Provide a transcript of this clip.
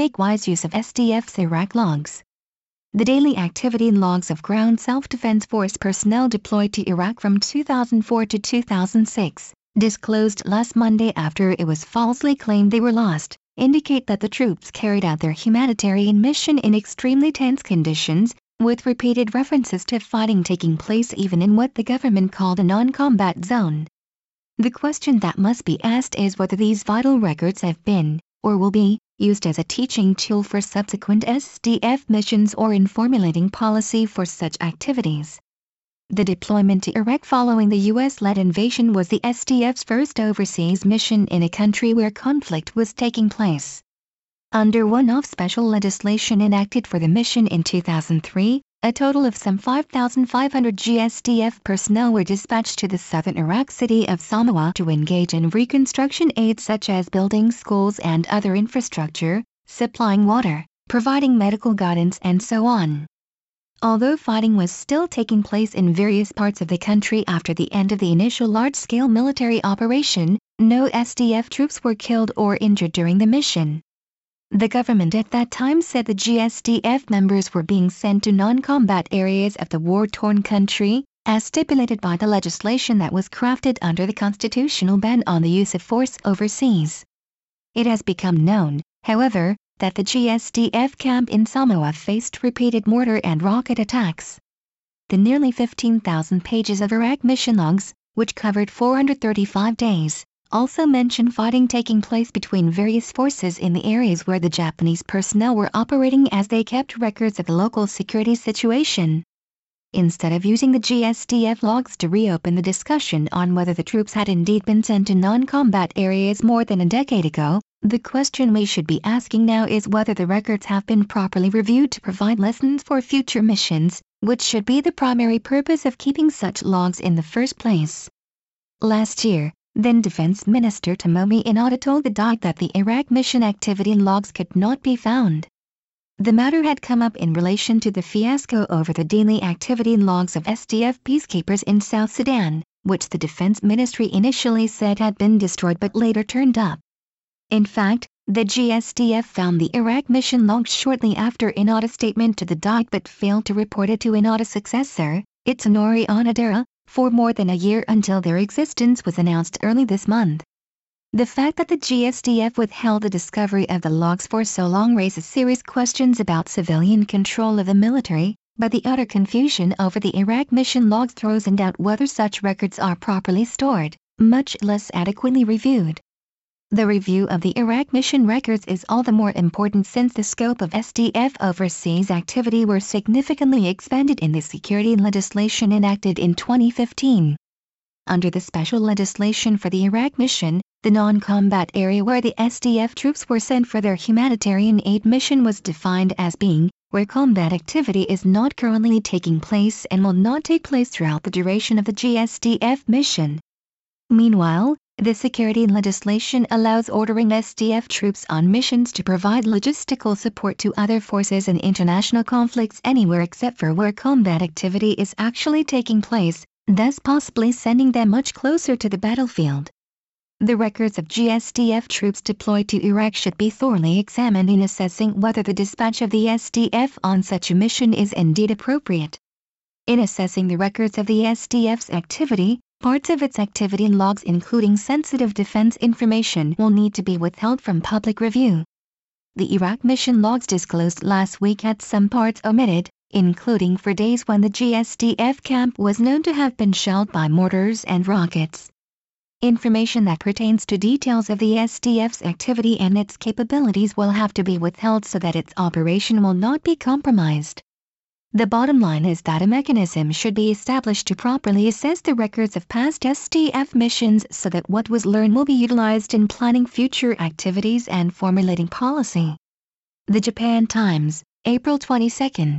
make wise use of SDF's Iraq logs. The daily activity logs of Ground Self-Defense Force personnel deployed to Iraq from 2004 to 2006, disclosed last Monday after it was falsely claimed they were lost, indicate that the troops carried out their humanitarian mission in extremely tense conditions, with repeated references to fighting taking place even in what the government called a non-combat zone. The question that must be asked is whether these vital records have been, or will be, used as a teaching tool for subsequent SDF missions or in formulating policy for such activities. The deployment to Iraq following the U.S.-led invasion was the SDF's first overseas mission in a country where conflict was taking place. Under one-off special legislation enacted for the mission in 2003, a total of some 5,500 GSDF personnel were dispatched to the southern Iraq city of Samawa to engage in reconstruction aid such as building schools and other infrastructure, supplying water, providing medical guidance and so on. Although fighting was still taking place in various parts of the country after the end of the initial large-scale military operation, no SDF troops were killed or injured during the mission. The government at that time said the GSDF members were being sent to non-combat areas of the war-torn country, as stipulated by the legislation that was crafted under the constitutional ban on the use of force overseas. It has become known, however, that the GSDF camp in Samawa faced repeated mortar and rocket attacks. The nearly 15,000 pages of Iraq mission logs, which covered 435 days, also mention fighting taking place between various forces in the areas where the Japanese personnel were operating as they kept records of the local security situation. Instead of using the GSDF logs to reopen the discussion on whether the troops had indeed been sent to non-combat areas more than a decade ago, the question we should be asking now is whether the records have been properly reviewed to provide lessons for future missions, which should be the primary purpose of keeping such logs in the first place. Last year, then Defense Minister Tomomi Inada told the Diet that the Iraq mission activity logs could not be found. The matter had come up in relation to the fiasco over the daily activity logs of SDF peacekeepers in South Sudan, which the Defense Ministry initially said had been destroyed but later turned up. In fact, the GSDF found the Iraq mission logs shortly after Inada's statement to the Diet but failed to report it to Inada's successor, Itsunori Onodera, for more than a year until their existence was announced early this month. The fact that the GSDF withheld the discovery of the logs for so long raises serious questions about civilian control of the military, but the utter confusion over the Iraq mission logs throws in doubt whether such records are properly stored, much less adequately reviewed. The review of the Iraq mission records is all the more important since the scope of SDF overseas activity were significantly expanded in the security legislation enacted in 2015. Under the special legislation for the Iraq mission, the non-combat area where the SDF troops were sent for their humanitarian aid mission was defined as being where combat activity is not currently taking place and will not take place throughout the duration of the GSDF mission. Meanwhile, the security legislation allows ordering SDF troops on missions to provide logistical support to other forces in international conflicts anywhere except for where combat activity is actually taking place, thus possibly sending them much closer to the battlefield. The records of GSDF troops deployed to Iraq should be thoroughly examined in assessing whether the dispatch of the SDF on such a mission is indeed appropriate. In assessing the records of the SDF's activity, Parts of its activity logs including sensitive defense information will need to be withheld from public review. The Iraq mission logs disclosed last week had some parts omitted, including for days when the GSDF camp was known to have been shelled by mortars and rockets. Information that pertains to details of the SDF's activity and its capabilities will have to be withheld so that its operation will not be compromised. The bottom line is that a mechanism should be established to properly assess the records of past SDF missions so that what was learned will be utilized in planning future activities and formulating policy. The Japan Times, April 22.